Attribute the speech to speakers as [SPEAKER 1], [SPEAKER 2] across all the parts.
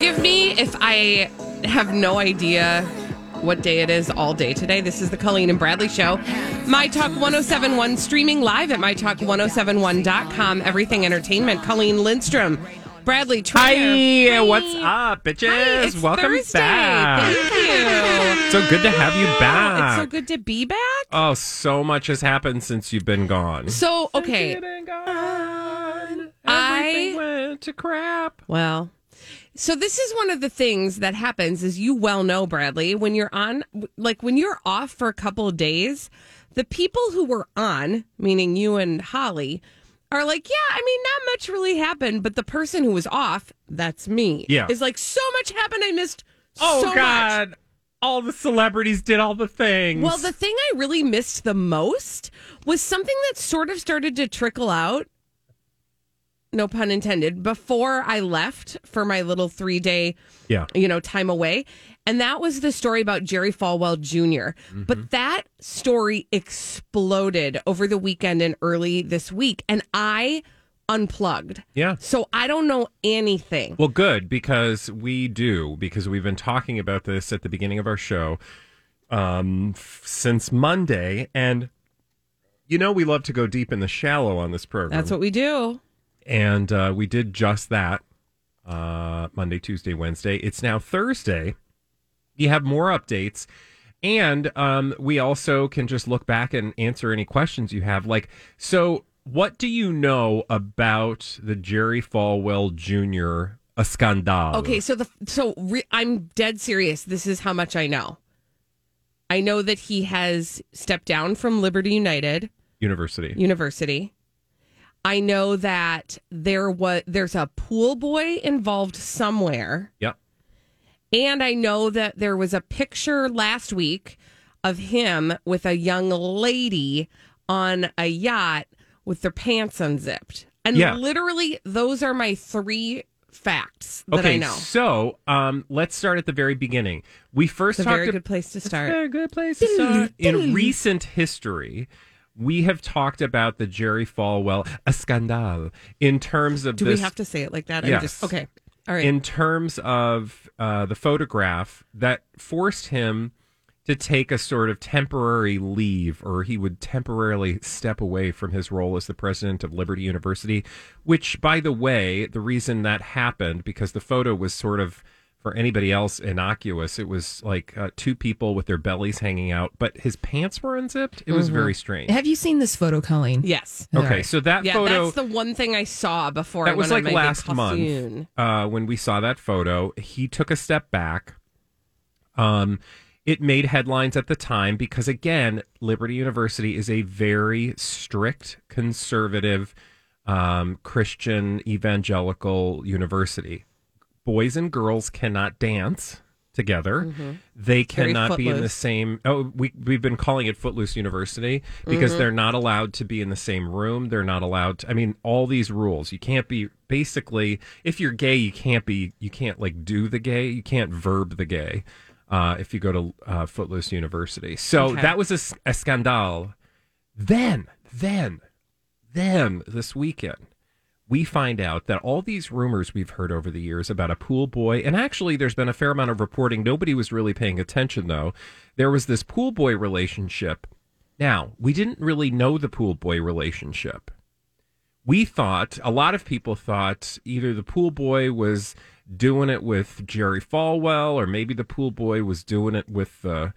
[SPEAKER 1] Give me if I have no idea what day it is all day today. This is the Colleen and Bradley Show. My Talk 1071 streaming live at MyTalk1071.com. Everything Entertainment. Colleen Lindstrom. Bradley Traynor.
[SPEAKER 2] Hi, what's up, bitches?
[SPEAKER 1] Hi, it's
[SPEAKER 2] Welcome
[SPEAKER 1] Thursday.
[SPEAKER 2] back.
[SPEAKER 1] Thank you.
[SPEAKER 2] So good to have you back.
[SPEAKER 1] It's so good to be back.
[SPEAKER 2] Oh, so much has happened since you've been gone.
[SPEAKER 1] So, okay.
[SPEAKER 2] Since you've been gone,
[SPEAKER 1] I-
[SPEAKER 2] went to crap.
[SPEAKER 1] Well, so this is one of the things that happens, as you well know, Bradley, when you're on, like when you're off for a couple of days, the people who were on, meaning you and Holly, are like, yeah, I mean, not much really happened, but the person who was off, that's me,
[SPEAKER 2] Yeah.
[SPEAKER 1] is like, so much happened, I missed.
[SPEAKER 2] Oh
[SPEAKER 1] so much."
[SPEAKER 2] God! All the celebrities did all the things.
[SPEAKER 1] Well, the thing I really missed the most was something that sort of started to trickle out, no pun intended, before I left for my little three day,
[SPEAKER 2] yeah.
[SPEAKER 1] you know, time away. And that was the story about Jerry Falwell junior
[SPEAKER 2] Mm-hmm.
[SPEAKER 1] But that story exploded over the weekend and early this week. And I unplugged.
[SPEAKER 2] Yeah.
[SPEAKER 1] So I don't know anything.
[SPEAKER 2] Well, good because we do because we've been talking about this at the beginning of our show um, f- since Monday, and you know we love to go deep in the shallow on this program.
[SPEAKER 1] That's what we do.
[SPEAKER 2] And uh, we did just that uh, Monday, Tuesday, Wednesday. It's now Thursday. You have more updates, and um, we also can just look back and answer any questions you have. Like, so what do you know about the Jerry Falwell Jr. a scandal?
[SPEAKER 1] Okay, so the so re, I'm dead serious. This is how much I know. I know that he has stepped down from Liberty United
[SPEAKER 2] University.
[SPEAKER 1] University. I know that there was there's a pool boy involved somewhere,
[SPEAKER 2] Yep.
[SPEAKER 1] and I know that there was a picture last week of him with a young lady on a yacht with their pants unzipped. And
[SPEAKER 2] Yeah.
[SPEAKER 1] literally, those are my three facts that
[SPEAKER 2] Okay,
[SPEAKER 1] I know.
[SPEAKER 2] so um, let's start at the very beginning. We first
[SPEAKER 1] It's a
[SPEAKER 2] talked
[SPEAKER 1] very
[SPEAKER 2] ab-
[SPEAKER 1] good place to start.
[SPEAKER 2] Very good place to start. In recent history, we have talked about the Jerry Falwell a scandal in terms of
[SPEAKER 1] Do
[SPEAKER 2] this.
[SPEAKER 1] we have to say it like that?
[SPEAKER 2] Yes.
[SPEAKER 1] I'm just okay. All right.
[SPEAKER 2] in terms of uh, the photograph that forced him to take a sort of temporary leave, or he would temporarily step away from his role as the president of Liberty University. Which, by the way, the reason that happened because the photo was sort of for anybody else innocuous. It was like uh, two people with their bellies hanging out, but his pants were unzipped. It was very strange.
[SPEAKER 3] Have you seen this photo, Colleen?
[SPEAKER 1] yes.
[SPEAKER 2] Okay, so that
[SPEAKER 1] Yeah,
[SPEAKER 2] photo
[SPEAKER 1] that's the one thing I saw before I
[SPEAKER 2] that was like
[SPEAKER 1] my
[SPEAKER 2] last month uh, when we saw that photo. He took a step back. Um, it made headlines at the time because again, Liberty University is a very strict conservative um, Christian evangelical university. Boys and girls cannot dance together. They
[SPEAKER 1] Mm-hmm. Very
[SPEAKER 2] cannot be in the same. Oh, we we've been calling it Footloose University because
[SPEAKER 1] Mm-hmm.
[SPEAKER 2] they're not allowed to be in the same room. They're not allowed. To, I mean, all these rules. You can't be basically. If you're gay, you can't be. You can't like do the gay. You can't verb the gay. Uh, if you go to uh, Footloose University, so
[SPEAKER 1] Okay.
[SPEAKER 2] that was a scandal. Then, then, then this weekend, we find out that all these rumors we've heard over the years about a pool boy, and actually there's been a fair amount of reporting. Nobody was really paying attention, though. There was this pool boy relationship. Now, we didn't really know the pool boy relationship. We thought, a lot of people thought either the pool boy was doing it with Jerry Falwell, or maybe the pool boy was doing it with uh,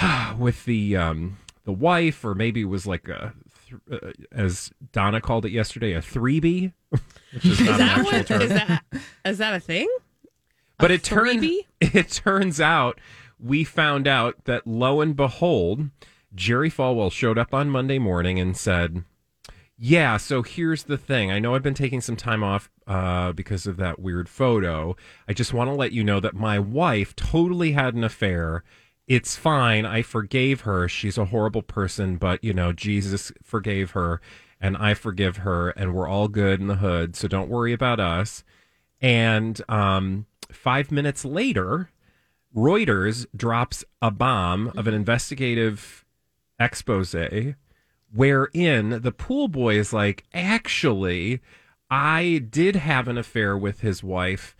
[SPEAKER 2] with the um, the wife, or maybe it was like a, th- uh, as Donna called it yesterday, a three B, which is not
[SPEAKER 1] Is
[SPEAKER 2] an
[SPEAKER 1] that
[SPEAKER 2] actual
[SPEAKER 1] what,
[SPEAKER 2] term.
[SPEAKER 1] is that is that a thing?
[SPEAKER 2] but
[SPEAKER 1] a
[SPEAKER 2] it turns it turns out we found out that lo and behold, Jerry Falwell showed up on Monday morning and said, "Yeah, so here's the thing. I know I've been taking some time off uh, because of that weird photo. I just want to let you know that my wife totally had an affair." It's fine. I forgave her. She's a horrible person, but you know, Jesus forgave her and I forgive her and we're all good in the hood. So don't worry about us. And um, five minutes later, Reuters drops a bomb of an investigative expose wherein the pool boy is like, actually, I did have an affair with his wife,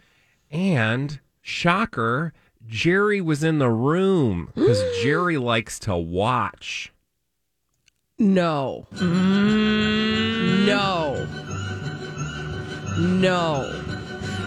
[SPEAKER 2] and shocker, Jerry was in the room because Jerry likes to watch.
[SPEAKER 1] No. Mm. No. No.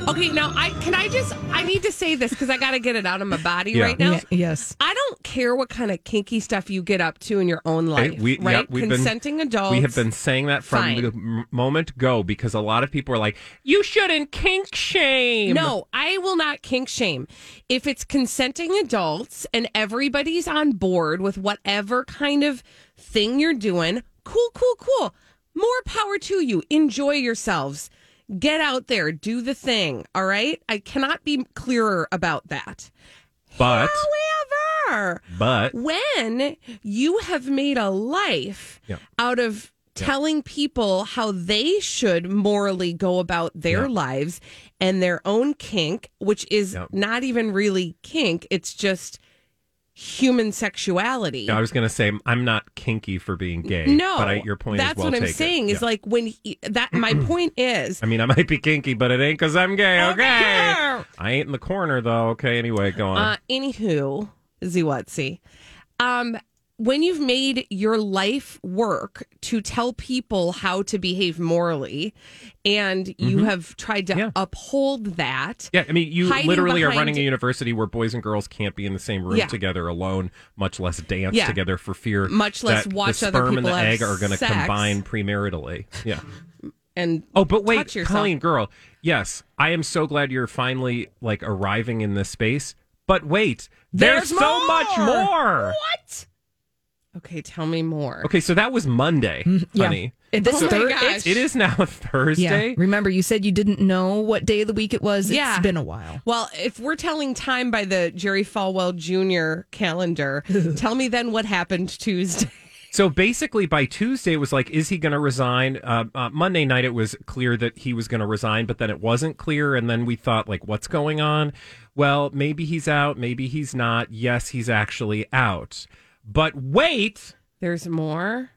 [SPEAKER 1] Okay, now I can I just I need to say this because I got to get it out of my body
[SPEAKER 2] Yeah.
[SPEAKER 1] right now.
[SPEAKER 3] Ye- yes.
[SPEAKER 1] I don't care what kind of kinky stuff you get up to in your own life,
[SPEAKER 2] we- yeah,
[SPEAKER 1] right?
[SPEAKER 2] we've been-
[SPEAKER 1] Consenting adults.
[SPEAKER 2] We have been saying that from
[SPEAKER 1] Fine.
[SPEAKER 2] the moment go because a lot of people are like, you shouldn't kink shame.
[SPEAKER 1] No, I will not kink shame. If it's consenting adults and everybody's on board with whatever kind of thing you're doing, cool, cool, cool. More power to you. Enjoy yourselves. Get out there, do the thing. All right. I cannot be clearer about that.
[SPEAKER 2] but
[SPEAKER 1] However,
[SPEAKER 2] but
[SPEAKER 1] when you have made a life
[SPEAKER 2] Yeah.
[SPEAKER 1] out of telling people how they should morally go about their
[SPEAKER 2] Yeah.
[SPEAKER 1] lives and their own kink, which is
[SPEAKER 2] Yeah.
[SPEAKER 1] not even really kink, it's just human sexuality.
[SPEAKER 2] I was going to say I'm not kinky for being gay.
[SPEAKER 1] no,
[SPEAKER 2] but I, your point
[SPEAKER 1] that's
[SPEAKER 2] is well
[SPEAKER 1] what I'm
[SPEAKER 2] taken.
[SPEAKER 1] saying. Is like when he, that. My point is,
[SPEAKER 2] I mean, I might be kinky, but it ain't because I'm gay. Okay.
[SPEAKER 1] Okay.
[SPEAKER 2] I ain't in the corner though. Okay. Anyway, go on.
[SPEAKER 1] Uh, anywho, Ziwatsi, um, when you've made your life work to tell people how to behave morally, and you have tried to
[SPEAKER 2] Mm-hmm. Yeah.
[SPEAKER 1] uphold that,
[SPEAKER 2] yeah, I mean, you literally are running a university where boys and girls can't be in the same room
[SPEAKER 1] Yeah.
[SPEAKER 2] together alone, much less dance
[SPEAKER 1] Yeah.
[SPEAKER 2] together for fear,
[SPEAKER 1] Much less
[SPEAKER 2] that
[SPEAKER 1] watch
[SPEAKER 2] the sperm and the egg are going to combine premaritally. Yeah.
[SPEAKER 1] and
[SPEAKER 2] Oh, but wait,
[SPEAKER 1] touch yourself.
[SPEAKER 2] Colleen, girl. Yes, I am so glad you're finally like arriving in this space. But wait, there's,
[SPEAKER 1] There's
[SPEAKER 2] so much
[SPEAKER 1] more!
[SPEAKER 2] more.
[SPEAKER 1] What? Okay, tell me more.
[SPEAKER 2] Okay, so that was Monday,
[SPEAKER 3] yeah.
[SPEAKER 2] honey.
[SPEAKER 3] And this
[SPEAKER 1] Oh my gosh.
[SPEAKER 3] it's-
[SPEAKER 2] It is now Thursday.
[SPEAKER 3] Yeah. Remember, you said you didn't know what day of the week it was.
[SPEAKER 1] Yeah.
[SPEAKER 3] It's been a while.
[SPEAKER 1] Well, if we're telling time by the Jerry Falwell Jr. calendar, tell me then what happened Tuesday.
[SPEAKER 2] So basically, by Tuesday, it was like, is he going to resign? Uh, uh, Monday night, it was clear that he was going to resign, but then it wasn't clear. And then we thought, like, what's going on? Well, maybe he's out, maybe he's not. Yes, he's actually out. But wait.
[SPEAKER 1] There's more,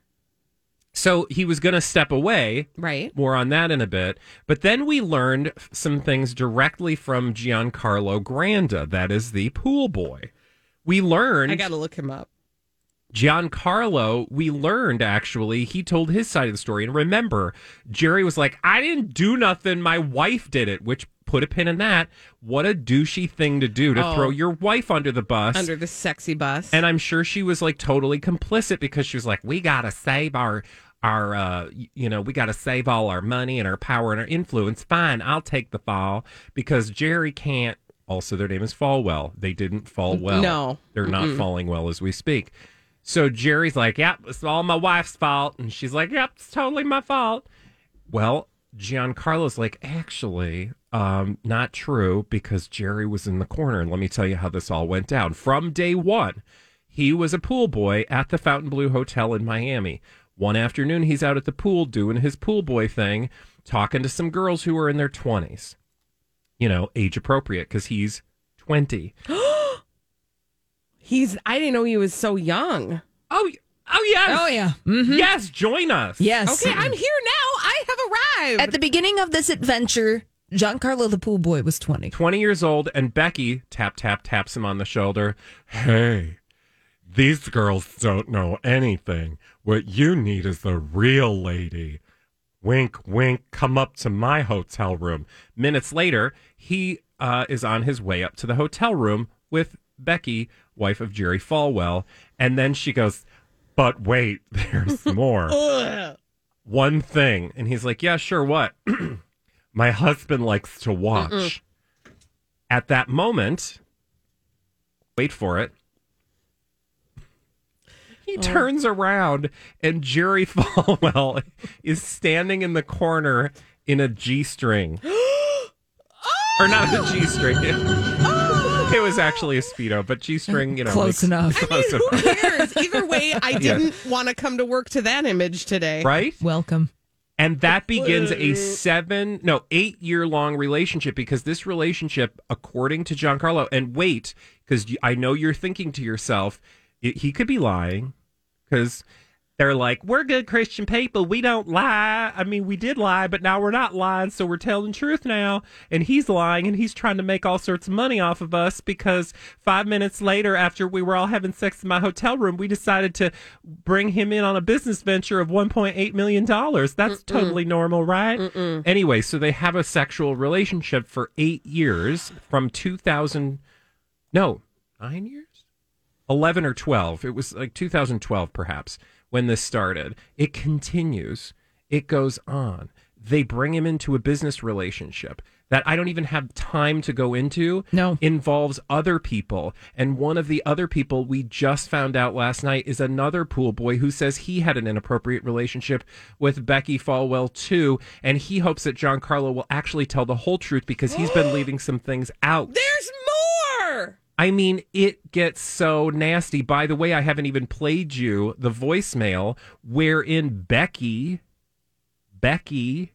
[SPEAKER 2] So he was going to step away.
[SPEAKER 1] right?
[SPEAKER 2] More on that in a bit. But then we learned some things directly from Giancarlo Granda. That is the pool boy. We learned.
[SPEAKER 1] I got to look him up.
[SPEAKER 2] Giancarlo, we learned actually, he told his side of the story. And remember, Jerry was like, I didn't do nothing. My wife did it, which put a pin in that. What a douchey thing to do to
[SPEAKER 1] Oh.
[SPEAKER 2] throw your wife under the bus.
[SPEAKER 1] Under the sexy bus.
[SPEAKER 2] and I'm sure she was like totally complicit because she was like, we got to save our. Our, uh, you know, we got to save all our money and our power and our influence. Fine, I'll take the fall because Jerry can't. Also, their name is Falwell They didn't fall well.
[SPEAKER 1] No.
[SPEAKER 2] they're not falling well as we speak. So Jerry's like, "Yep, it's all my wife's fault," and she's like, "Yep, it's totally my fault." Well, Giancarlo's like, "Actually, um, not true because Jerry was in the corner." And let me tell you how this all went down. From day one, he was a pool boy at the Fontainebleau Hotel in Miami. One afternoon, he's out at the pool doing his pool boy thing, talking to some girls who are in their twenties. You know, age appropriate because he's twenty.
[SPEAKER 1] He's, I didn't know he was so young.
[SPEAKER 2] Oh, y- oh yes,
[SPEAKER 3] Oh, yeah. Mhm.
[SPEAKER 2] yes. Join us.
[SPEAKER 3] Yes.
[SPEAKER 1] Okay, I'm here now. I have arrived.
[SPEAKER 3] At the beginning of this adventure, Giancarlo the pool boy was 20.
[SPEAKER 2] 20 years old, and Becky tap, tap, taps him on the shoulder. Hey, these girls don't know anything. What you need is the real lady. Wink, wink, come up to my hotel room. Minutes later, he uh, is on his way up to the hotel room with Becky, wife of Jerry Falwell. And then she goes, But wait, there's more. One thing. And he's like, Yeah, sure, what? my husband likes to watch. At that moment, wait for it. He oh. turns around and Jerry Falwell is standing in the corner in a G string. or not a G string. It was actually a Speedo, but G string, you know.
[SPEAKER 3] Close
[SPEAKER 2] like-
[SPEAKER 3] enough.
[SPEAKER 2] Close
[SPEAKER 1] Who
[SPEAKER 2] enough.
[SPEAKER 1] cares? Either way, I didn't want to come to work to that image today.
[SPEAKER 2] Right?
[SPEAKER 3] Welcome.
[SPEAKER 2] And that begins a seven, no, eight year long relationship because this relationship, according to Giancarlo, and wait, because I know you're thinking to yourself, i- he could be lying because they're like, we're good Christian people. We don't lie. I mean, we did lie, but now we're not lying. So we're telling the truth now. And he's lying and he's trying to make all sorts of money off of us because five minutes later, after we were all having sex in my hotel room, we decided to bring him in on a business venture of $1.8 million. That's totally normal, right? Anyway, so they have a sexual relationship for eight years from 2000. No, nine years? 11 or 12. It was like 2012, perhaps, when this started. It continues, it goes on. They bring him into a business relationship that I don't even have time to go into.
[SPEAKER 3] No.
[SPEAKER 2] Involves other people. And one of the other people we just found out last night is another pool boy who says he had an inappropriate relationship with Becky Falwell, too. And he hopes that Giancarlo will actually tell the whole truth because he's been leaving some things out.
[SPEAKER 1] There's more.
[SPEAKER 2] I mean, it gets so nasty. By the way, I haven't even played you the voicemail wherein Becky, Becky,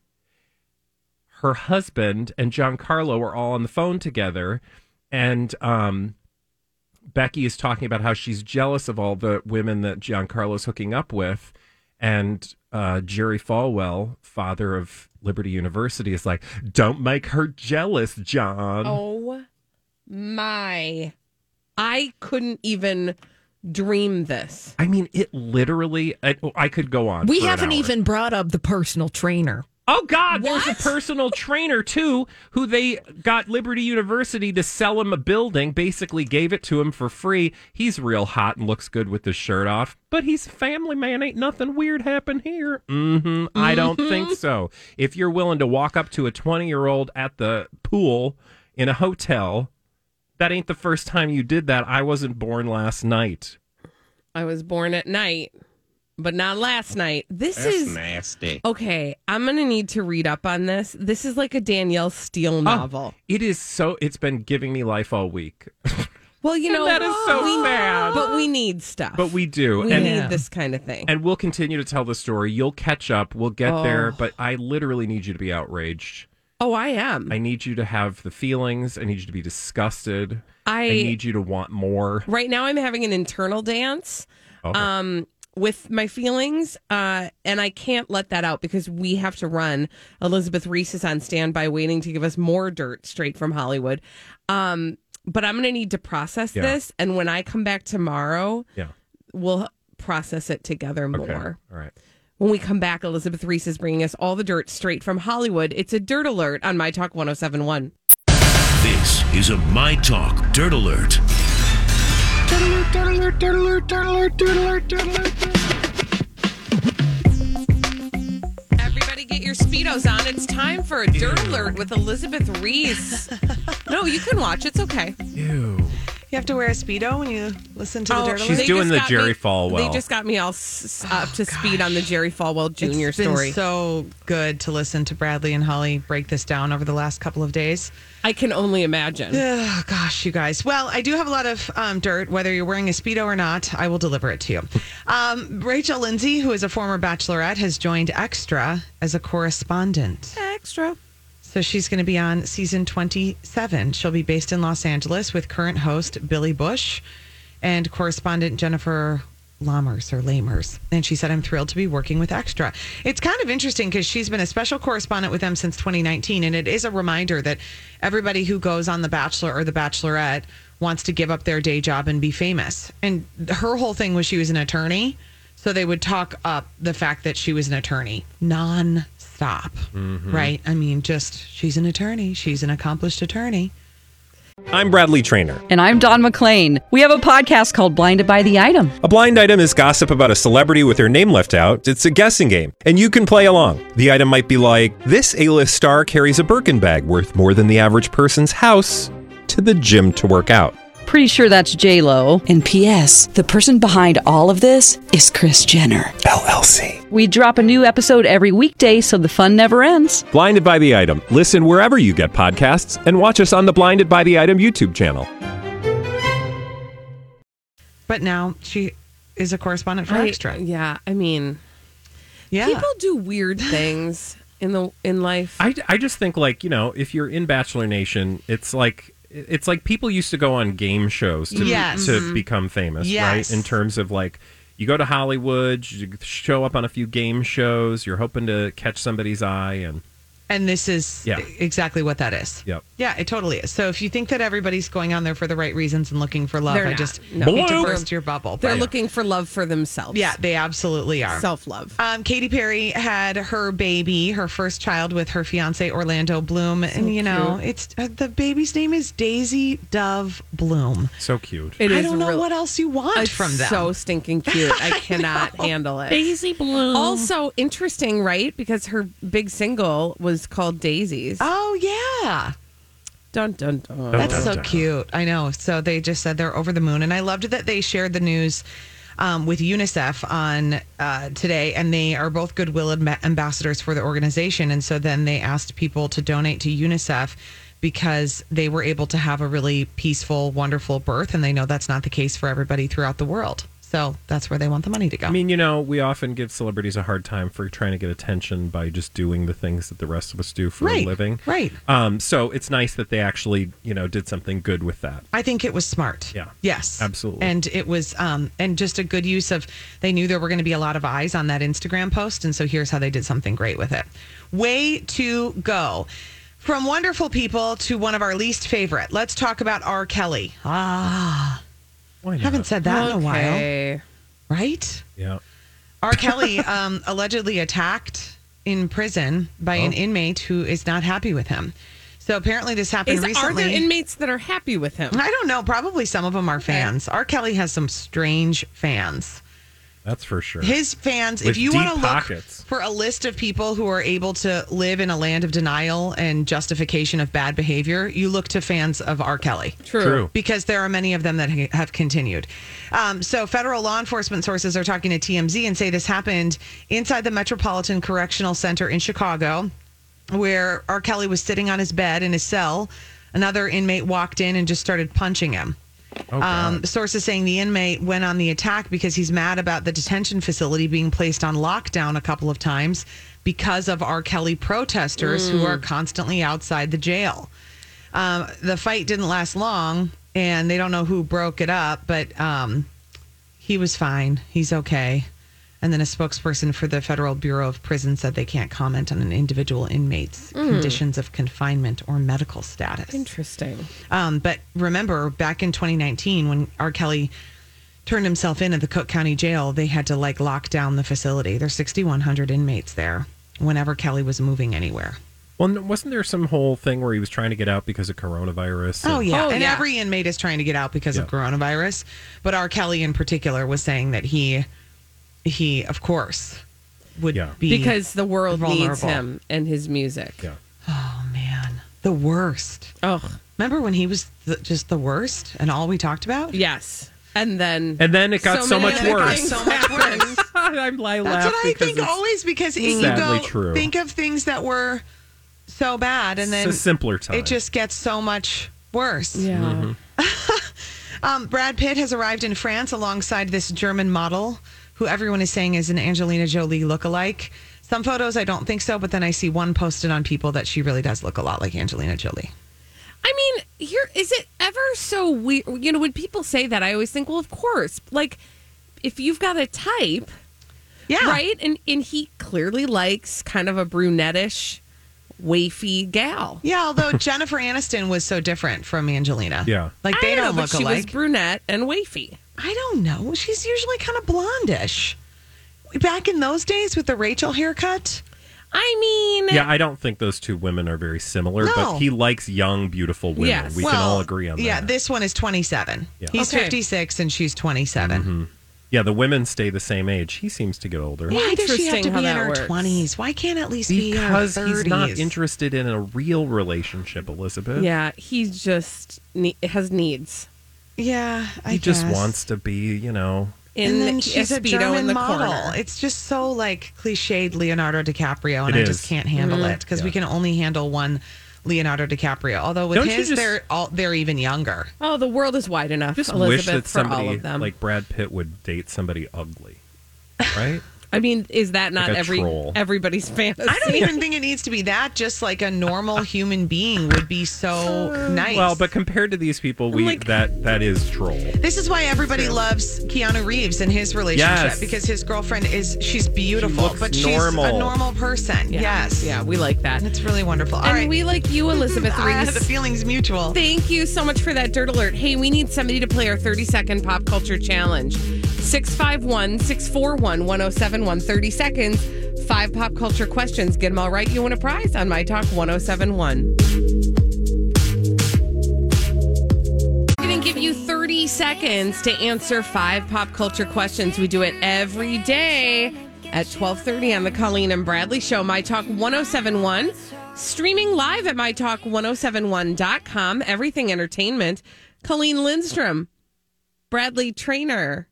[SPEAKER 2] her husband, and Giancarlo are all on the phone together. And um, Becky is talking about how she's jealous of all the women that Giancarlo's hooking up with. And uh, Jerry Falwell, father of Liberty University, is like, don't make her jealous, John.
[SPEAKER 1] Oh my. I couldn't even dream this.
[SPEAKER 2] I mean, it literally. I, I could go on.
[SPEAKER 3] We
[SPEAKER 2] for
[SPEAKER 3] haven't
[SPEAKER 2] hour.
[SPEAKER 3] even brought up the personal trainer.
[SPEAKER 2] Oh God, there's a personal trainer too, who they got Liberty University to sell him a building. Basically, gave it to him for free. He's real hot and looks good with his shirt off, but he's a family man. Ain't nothing weird happen here. hmm I don't think so. If you're willing to walk up to a 20 year old at the pool in a hotel, that ain't the first time you did that. I wasn't born last night.
[SPEAKER 1] I was born at night, but not last night. This is
[SPEAKER 2] nasty.
[SPEAKER 1] okay. I'm going to need to read up on this. This is like a Danielle Steel oh, novel.
[SPEAKER 2] It is so. It's been giving me life all week.
[SPEAKER 1] well, you know,
[SPEAKER 2] that is so
[SPEAKER 1] we,
[SPEAKER 2] sad.
[SPEAKER 1] But we need stuff.
[SPEAKER 2] But we do.
[SPEAKER 1] we
[SPEAKER 2] and
[SPEAKER 1] need
[SPEAKER 3] Yeah.
[SPEAKER 1] this kind of thing.
[SPEAKER 2] and we'll continue to tell the story. You'll catch up. We'll get
[SPEAKER 1] Oh.
[SPEAKER 2] there, but I literally need you to be outraged.
[SPEAKER 1] Oh, I am.
[SPEAKER 2] I need you to have the feelings. I need you to be disgusted.
[SPEAKER 1] I-
[SPEAKER 2] I need you to want more.
[SPEAKER 1] right now I'm having an internal dance
[SPEAKER 2] Oh.
[SPEAKER 1] um with my feelings uh and I can't let that out because we have to run. Elizabeth Reese is on standby waiting to give us more dirt straight from Hollywood. Um but I'm going to need to process
[SPEAKER 2] Yeah.
[SPEAKER 1] this and when I come back tomorrow,
[SPEAKER 2] yeah.
[SPEAKER 1] we'll process it together more.
[SPEAKER 2] Okay. All right.
[SPEAKER 1] When we come back, Elizabeth Reese is bringing us all the dirt straight from Hollywood. It's a dirt alert on My Talk 1071.
[SPEAKER 4] This is a My Talk Dirt Alert.
[SPEAKER 1] Everybody get your Speedos on. It's time for a dirt alert with Elizabeth Reese. no, you can watch. It's okay.
[SPEAKER 2] Ew.
[SPEAKER 5] You have to wear a speedo when you listen to the dirt
[SPEAKER 2] She's
[SPEAKER 5] alert.
[SPEAKER 2] doing the Jerry
[SPEAKER 1] me-
[SPEAKER 2] Falwell.
[SPEAKER 1] They just got me all s- s- up to speed on the Jerry Falwell Jr.
[SPEAKER 5] It's been
[SPEAKER 1] story.
[SPEAKER 5] so good to listen to Bradley and Holly break this down over the last couple of days.
[SPEAKER 1] I can only imagine.
[SPEAKER 5] Oh, gosh, you guys. Well, I do have a lot of um, dirt, whether you're wearing a Speedo or not. I will deliver it to you. Um, Rachel Lindsay, who is a former bachelorette, has joined Extra as a correspondent.
[SPEAKER 1] Extra.
[SPEAKER 5] So she's going to be on season 27. She'll be based in Los Angeles with current host Billy Bush and correspondent Jennifer Lammers or Lamers. And she said, I'm thrilled to be working with Extra. It's kind of interesting because she's been a special correspondent with them since 2019. And it is a reminder that everybody who goes on The Bachelor or The Bachelorette wants to give up their day job and be famous. And her whole thing was she was an attorney. So they would talk up the fact that she was an attorney non stop. Mm-hmm. Right? I mean, just she's an attorney. She's an accomplished attorney.
[SPEAKER 6] I'm Bradley Traynor.
[SPEAKER 7] And I'm Don McClain. We have a podcast called Blinded by the Item.
[SPEAKER 6] A blind item is gossip about a celebrity with their name left out. It's a guessing game, and you can play along. The item might be like this: A-list star carries a Birkin bag worth more than the average person's house to the gym to work out.
[SPEAKER 7] Pretty sure that's J Lo.
[SPEAKER 8] And P.S. The person behind all of this is Kris Jenner.
[SPEAKER 6] LLC.
[SPEAKER 7] We drop a new episode every weekday, so the fun never ends.
[SPEAKER 6] Blinded by the item. Listen wherever you get podcasts, and watch us on the Blinded by the Item YouTube channel.
[SPEAKER 5] But now she is a correspondent for
[SPEAKER 1] I-
[SPEAKER 5] Extra.
[SPEAKER 1] Yeah, I mean,
[SPEAKER 5] Yeah.
[SPEAKER 1] people do weird things in the in life.
[SPEAKER 2] I, I just think like you know if you're in Bachelor Nation, it's like it's like people used to go on game shows to
[SPEAKER 5] Yes.
[SPEAKER 2] to mm-hmm. become famous,
[SPEAKER 5] Yes.
[SPEAKER 2] right? In terms of like you go to Hollywood, you show up on a few game shows, you're hoping to catch somebody's eye, and
[SPEAKER 5] And this is
[SPEAKER 2] Yeah.
[SPEAKER 5] exactly what that is.
[SPEAKER 2] Yep.
[SPEAKER 5] Yeah, it totally is. So if you think that everybody's going on there for the right reasons and looking for love,
[SPEAKER 1] They're
[SPEAKER 5] I
[SPEAKER 1] not.
[SPEAKER 5] just
[SPEAKER 1] No.
[SPEAKER 5] hate to burst your bubble.
[SPEAKER 1] They're
[SPEAKER 5] but-
[SPEAKER 1] looking for love for themselves.
[SPEAKER 5] yeah, they absolutely are.
[SPEAKER 1] self love.
[SPEAKER 5] Um, Katy Perry had her baby, her first child, with her fiance Orlando Bloom, and you know, it's uh, the baby's name is Daisy Dove Bloom.
[SPEAKER 2] so cute.
[SPEAKER 1] It
[SPEAKER 5] I
[SPEAKER 1] is
[SPEAKER 5] don't know
[SPEAKER 1] real-
[SPEAKER 5] what else you want
[SPEAKER 1] It's
[SPEAKER 5] from them.
[SPEAKER 1] so stinking cute. I cannot handle it. Daisy Bloom. Also interesting, right? Because her big single was called Daisies.
[SPEAKER 5] oh yeah,
[SPEAKER 1] Dun dun dun.
[SPEAKER 5] that's
[SPEAKER 2] dun,
[SPEAKER 5] so
[SPEAKER 2] dun.
[SPEAKER 5] cute. I know. So they just said they're over the moon, and I loved that they shared the news. Um, with UNICEF on uh, today, and they are both goodwill amb- ambassadors for the organization. And so then they asked people to donate to UNICEF because they were able to have a really peaceful, wonderful birth, and they know that's not the case for everybody throughout the world. So that's where they want the money to go.
[SPEAKER 2] I mean, you know, we often give celebrities a hard time for trying to get attention by just doing the things that the rest of us do for
[SPEAKER 5] Right,
[SPEAKER 2] a living.
[SPEAKER 5] right.
[SPEAKER 2] Um, so it's nice that they actually, you know, did something good with that.
[SPEAKER 5] I think it was smart.
[SPEAKER 2] Yeah.
[SPEAKER 5] Yes.
[SPEAKER 2] Absolutely.
[SPEAKER 5] And it was um and just a good use of they knew there were going to be a lot of eyes on that Instagram post and so here's how they did something great with it. Way to go. From wonderful people to one of our least favorite. Let's talk about R. Kelly. Ah,
[SPEAKER 2] Why not?
[SPEAKER 5] haven't said that in a while, right?
[SPEAKER 2] Yeah.
[SPEAKER 5] R. Kelly um, allegedly attacked in prison by an
[SPEAKER 2] Oh.
[SPEAKER 5] inmate who is not happy with him. So apparently this happened
[SPEAKER 1] Is, are
[SPEAKER 5] recently.
[SPEAKER 1] there inmates that are happy with him?
[SPEAKER 5] I don't know. Probably some of them are fans. R. Kelly has some strange fans.
[SPEAKER 2] That's for sure.
[SPEAKER 5] His fans,
[SPEAKER 2] With
[SPEAKER 5] if you want to look
[SPEAKER 2] pockets.
[SPEAKER 5] for a list of people who are able to live in a land of denial and justification of bad behavior, you look to fans of R. Kelly.
[SPEAKER 1] True.
[SPEAKER 2] True.
[SPEAKER 5] Because there are many of them that ha- have continued. Um, so, federal law enforcement sources are talking to TMZ and say this happened inside the Metropolitan Correctional Center in Chicago, where R. Kelly was sitting on his bed in his cell. Another inmate walked in and just started punching him.
[SPEAKER 2] Oh,
[SPEAKER 5] Um, sources saying the inmate went on the attack because he's mad about the detention facility being placed on lockdown a couple of times because of R. Kelly protesters who are constantly outside the jail. Um, the fight didn't last long, and they don't know who broke it up, but um, he was fine. He's okay. And then a spokesperson for the Federal Bureau of Prisons said they can't comment on an individual inmate's conditions of confinement or medical status.
[SPEAKER 1] Interesting.
[SPEAKER 5] Um, but remember, back in 2019, when R. Kelly turned himself in at the Cook County Jail, they had to like lock down the facility. There's 6,100 inmates there. Whenever Kelly was moving anywhere.
[SPEAKER 2] Well, wasn't there some whole thing where he was trying to get out because of coronavirus?
[SPEAKER 5] Oh yeah,
[SPEAKER 1] Oh,
[SPEAKER 5] and
[SPEAKER 1] yeah.
[SPEAKER 5] every inmate is trying to get out because of coronavirus. But R. Kelly in particular was saying that he, he of course, would
[SPEAKER 2] Yeah.
[SPEAKER 5] be
[SPEAKER 1] Because the world needs him and his music.
[SPEAKER 2] Yeah.
[SPEAKER 5] Oh man, the worst.
[SPEAKER 1] Oh,
[SPEAKER 5] Remember when he was the, just the worst, and all we talked about?
[SPEAKER 1] yes. And then
[SPEAKER 2] And then it got so,
[SPEAKER 1] many
[SPEAKER 2] much worse.
[SPEAKER 5] So much worse.
[SPEAKER 2] I'm, I
[SPEAKER 5] That's what I think always because you
[SPEAKER 2] sadly
[SPEAKER 5] go
[SPEAKER 2] true.
[SPEAKER 5] think of things that were so bad and then
[SPEAKER 2] it's a simpler time.
[SPEAKER 5] it just gets so much worse.
[SPEAKER 1] Yeah.
[SPEAKER 2] Mm-hmm.
[SPEAKER 5] Um, Brad Pitt has arrived in France alongside this German model who everyone is saying is an Angelina Jolie lookalike. Some photos I don't think so, but then I see one posted on people that she really does look a lot like Angelina Jolie.
[SPEAKER 1] I mean, here is it ever so weird? You know, when people say that, I always think, well, of course, like if you've got a type,
[SPEAKER 5] Yeah.
[SPEAKER 1] right, and and he clearly likes kind of a brunettish, wafy gal.
[SPEAKER 5] Yeah, although Jennifer Aniston was so different from Angelina.
[SPEAKER 2] Yeah.
[SPEAKER 5] Like they
[SPEAKER 1] I
[SPEAKER 5] don't,
[SPEAKER 1] know, but
[SPEAKER 5] look
[SPEAKER 1] she was
[SPEAKER 5] alike.
[SPEAKER 1] brunette and wafy.
[SPEAKER 5] I don't know. She's usually kind of blondish. Back in those days with the Rachel haircut.
[SPEAKER 1] I mean,
[SPEAKER 2] Yeah, I don't think those two women are very similar,
[SPEAKER 5] No.
[SPEAKER 2] but he likes young, beautiful women.
[SPEAKER 1] Yes.
[SPEAKER 2] We can all agree on that.
[SPEAKER 5] Yeah, this one is 27.
[SPEAKER 2] Yeah.
[SPEAKER 5] He's
[SPEAKER 1] Okay.
[SPEAKER 5] 56 and she's 27.
[SPEAKER 2] Mm-hmm. Yeah, the women stay the same age. He seems to get older.
[SPEAKER 5] Why does she have to be in her
[SPEAKER 1] works.
[SPEAKER 5] 20s? Why can't at least be in her
[SPEAKER 2] Because he's not interested in a real relationship, Elizabeth.
[SPEAKER 1] yeah, he just ne- has needs.
[SPEAKER 5] Yeah, I
[SPEAKER 2] He just
[SPEAKER 5] guess.
[SPEAKER 2] wants to be, you know.
[SPEAKER 1] In
[SPEAKER 5] and then
[SPEAKER 1] the
[SPEAKER 5] she's a
[SPEAKER 1] Speedo
[SPEAKER 5] German
[SPEAKER 1] in the
[SPEAKER 5] model.
[SPEAKER 1] corner.
[SPEAKER 5] It's just so like cliched Leonardo DiCaprio, and
[SPEAKER 2] It
[SPEAKER 5] I
[SPEAKER 2] is.
[SPEAKER 5] just can't handle
[SPEAKER 1] Mm-hmm.
[SPEAKER 5] it because we can only handle one Leonardo DiCaprio. Although with
[SPEAKER 2] Don't
[SPEAKER 5] his,
[SPEAKER 2] just-
[SPEAKER 5] they're all they're even younger.
[SPEAKER 1] Oh, the world is wide enough,
[SPEAKER 2] Just
[SPEAKER 1] Elizabeth,
[SPEAKER 2] wish that
[SPEAKER 1] for all
[SPEAKER 2] somebody
[SPEAKER 1] of them.
[SPEAKER 2] like Brad Pitt would date somebody ugly. Right?
[SPEAKER 1] I mean, is that not
[SPEAKER 2] Like
[SPEAKER 1] every
[SPEAKER 2] troll.
[SPEAKER 1] everybody's fantasy?
[SPEAKER 5] I don't even think it needs to be that. Just like a normal human being would be so nice.
[SPEAKER 2] Well, but compared to these people, we
[SPEAKER 1] Like-
[SPEAKER 2] that that is troll.
[SPEAKER 5] This is why everybody loves Keanu Reeves and his relationship
[SPEAKER 2] Yes.
[SPEAKER 5] because his girlfriend is she's beautiful,
[SPEAKER 2] looks
[SPEAKER 5] but she's a normal person.
[SPEAKER 1] Yeah.
[SPEAKER 5] Yes.
[SPEAKER 1] Yeah, we like that.
[SPEAKER 5] And it's really wonderful. All
[SPEAKER 1] and
[SPEAKER 5] right.
[SPEAKER 1] we like you, Elizabeth
[SPEAKER 5] Ah,
[SPEAKER 1] Reese.
[SPEAKER 5] the feelings mutual.
[SPEAKER 1] Thank you so much for that dirt alert. Hey, we need somebody to play our 30 second pop culture challenge. 651 641 1071. 30 seconds, five pop culture questions. Get them all right. You win a prize on My Talk 1071. I'm going to give you 30 seconds to answer five pop culture questions. We do it every day at 12:30 on the Colleen and Bradley show My Talk 1071 streaming live at mytalk1071.com everything entertainment Colleen Lindstrom Bradley Traynor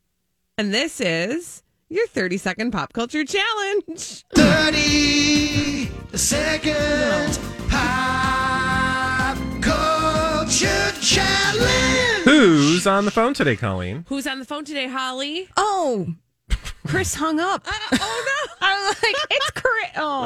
[SPEAKER 1] and this is your 30 second pop culture challenge
[SPEAKER 9] 30 seconds pop culture challenge.
[SPEAKER 2] Who's on the phone today, Colleen?
[SPEAKER 1] Who's on the phone today Holly
[SPEAKER 3] Oh, Chris hung up.
[SPEAKER 1] oh no
[SPEAKER 3] I'm like, it's Chris. Oh.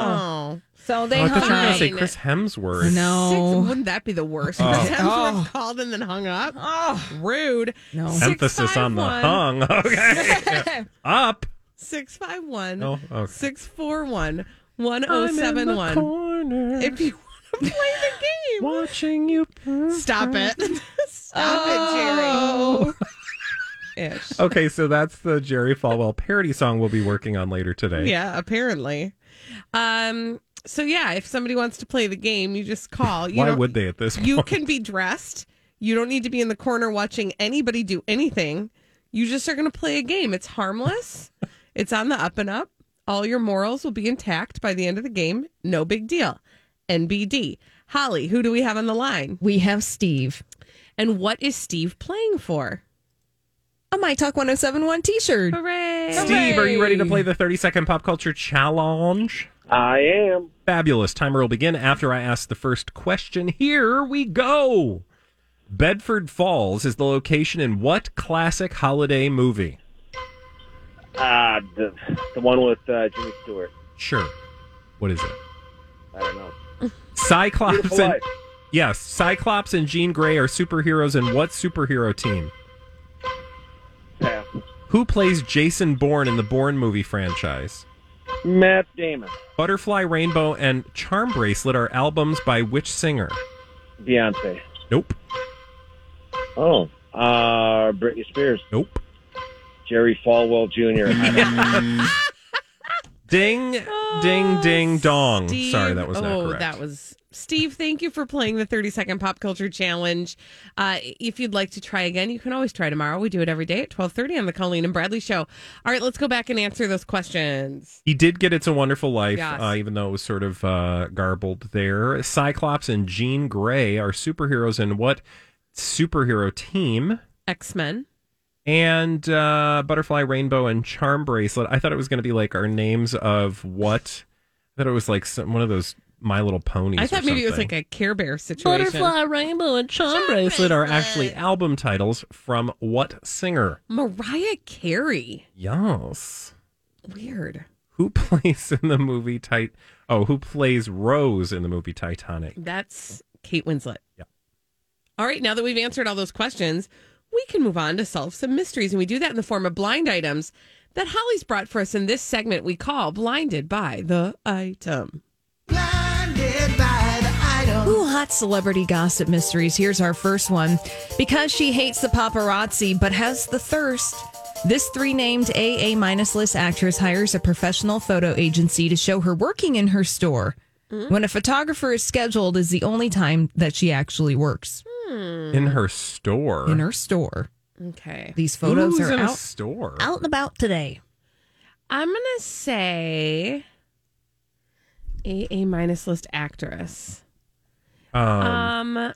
[SPEAKER 1] oh
[SPEAKER 3] So they
[SPEAKER 2] Oh, I thought you were going to say Chris Hemsworth.
[SPEAKER 3] No.
[SPEAKER 1] Six, wouldn't that be the worst?
[SPEAKER 2] Oh.
[SPEAKER 1] Chris Hemsworth called and then hung up. Oh, rude.
[SPEAKER 3] No.
[SPEAKER 2] Emphasis on the
[SPEAKER 1] 651
[SPEAKER 2] hung. Okay. Up.
[SPEAKER 1] 651
[SPEAKER 2] Oh, okay.
[SPEAKER 1] 641
[SPEAKER 2] I'm in the
[SPEAKER 1] 1071.
[SPEAKER 2] corner.
[SPEAKER 1] If you want to play the game,
[SPEAKER 2] watching you.
[SPEAKER 1] stop it. Stop
[SPEAKER 2] Oh.
[SPEAKER 1] it, Jerry. Ish.
[SPEAKER 2] Okay, so that's the Jerry Falwell parody song we'll be working on later today.
[SPEAKER 1] Yeah, apparently. Um. So yeah, if somebody wants to play the game, you just call. You
[SPEAKER 2] Why would they at this point?
[SPEAKER 1] You can be dressed. You don't need to be in the corner watching anybody do anything. You just are going to play a game. It's harmless. it's on the up and up. All your morals will be intact by the end of the game. No big deal. NBD. Holly, who do we have on the line?
[SPEAKER 3] We have Steve.
[SPEAKER 1] And what is Steve playing for?
[SPEAKER 3] A My Talk 1071 t shirt.
[SPEAKER 1] Hooray.
[SPEAKER 2] Steve, are you ready to play the 30 second pop culture challenge?
[SPEAKER 10] I am.
[SPEAKER 2] Fabulous. Timer will begin after I ask the first question. Here we go. Bedford Falls is the location in what classic holiday movie?
[SPEAKER 10] Uh, the, the one with uh, Jimmy Stewart.
[SPEAKER 2] Sure. What is it?
[SPEAKER 10] I don't know.
[SPEAKER 2] Cyclops and. Yes, Cyclops and Jean Grey are superheroes in what superhero team?
[SPEAKER 10] Pass.
[SPEAKER 2] Who plays Jason Bourne in the Bourne movie franchise?
[SPEAKER 10] Matt Damon.
[SPEAKER 2] Butterfly Rainbow and Charm Bracelet are albums by which singer?
[SPEAKER 10] Beyonce.
[SPEAKER 2] Nope.
[SPEAKER 10] Oh, uh, Britney Spears.
[SPEAKER 2] Nope.
[SPEAKER 10] Jerry Falwell Jr.
[SPEAKER 2] Ding, ding, ding, dong.
[SPEAKER 1] Steve-
[SPEAKER 2] Sorry, that was not
[SPEAKER 1] oh,
[SPEAKER 2] correct.
[SPEAKER 1] that was Steve. Thank you for playing the 30 second pop culture challenge. Uh, if you'd like to try again, you can always try tomorrow. We do it every day at 12:30 on the Colleen and Bradley show. All right, let's go back and answer those questions.
[SPEAKER 2] He did get It's a Wonderful Life,
[SPEAKER 1] Yes.
[SPEAKER 2] uh, even though it was sort of uh, garbled there. Cyclops and Jean Grey are superheroes in what superhero team?
[SPEAKER 1] X Men.
[SPEAKER 2] And uh, Butterfly Rainbow and Charm Bracelet. I thought it was going to be like our names of what? I thought it was like some, one of those My Little Ponies.
[SPEAKER 1] I
[SPEAKER 2] or
[SPEAKER 1] thought maybe it was like a Care Bear situation.
[SPEAKER 2] Butterfly Rainbow and Charm Bracelet are actually album titles from what singer?
[SPEAKER 1] Mariah Carey.
[SPEAKER 2] Yes.
[SPEAKER 1] Weird.
[SPEAKER 2] Who plays in the movie Tit? Oh, who plays Rose in the movie Titanic?
[SPEAKER 1] That's Kate Winslet.
[SPEAKER 2] Yeah.
[SPEAKER 1] All right, now that we've answered all those questions, we can move on to solve some mysteries. And we do that in the form of blind items that Holly's brought for us in this segment we call Blinded by the Item.
[SPEAKER 9] Blinded by the item.
[SPEAKER 3] Ooh, hot celebrity gossip mysteries. Here's our first one. Because she hates the paparazzi but has the thirst, This three named AA minus list actress hires a professional photo agency to show her working in her store. Mm-hmm. When a photographer is scheduled, is the only time that she actually works
[SPEAKER 2] In her store.
[SPEAKER 3] in her store.
[SPEAKER 1] Okay.
[SPEAKER 3] These photos
[SPEAKER 2] Who's
[SPEAKER 3] are
[SPEAKER 2] in a
[SPEAKER 3] out,
[SPEAKER 2] store.
[SPEAKER 3] out and about today.
[SPEAKER 1] I'm gonna say a A minus list actress.
[SPEAKER 2] Um,
[SPEAKER 1] Um,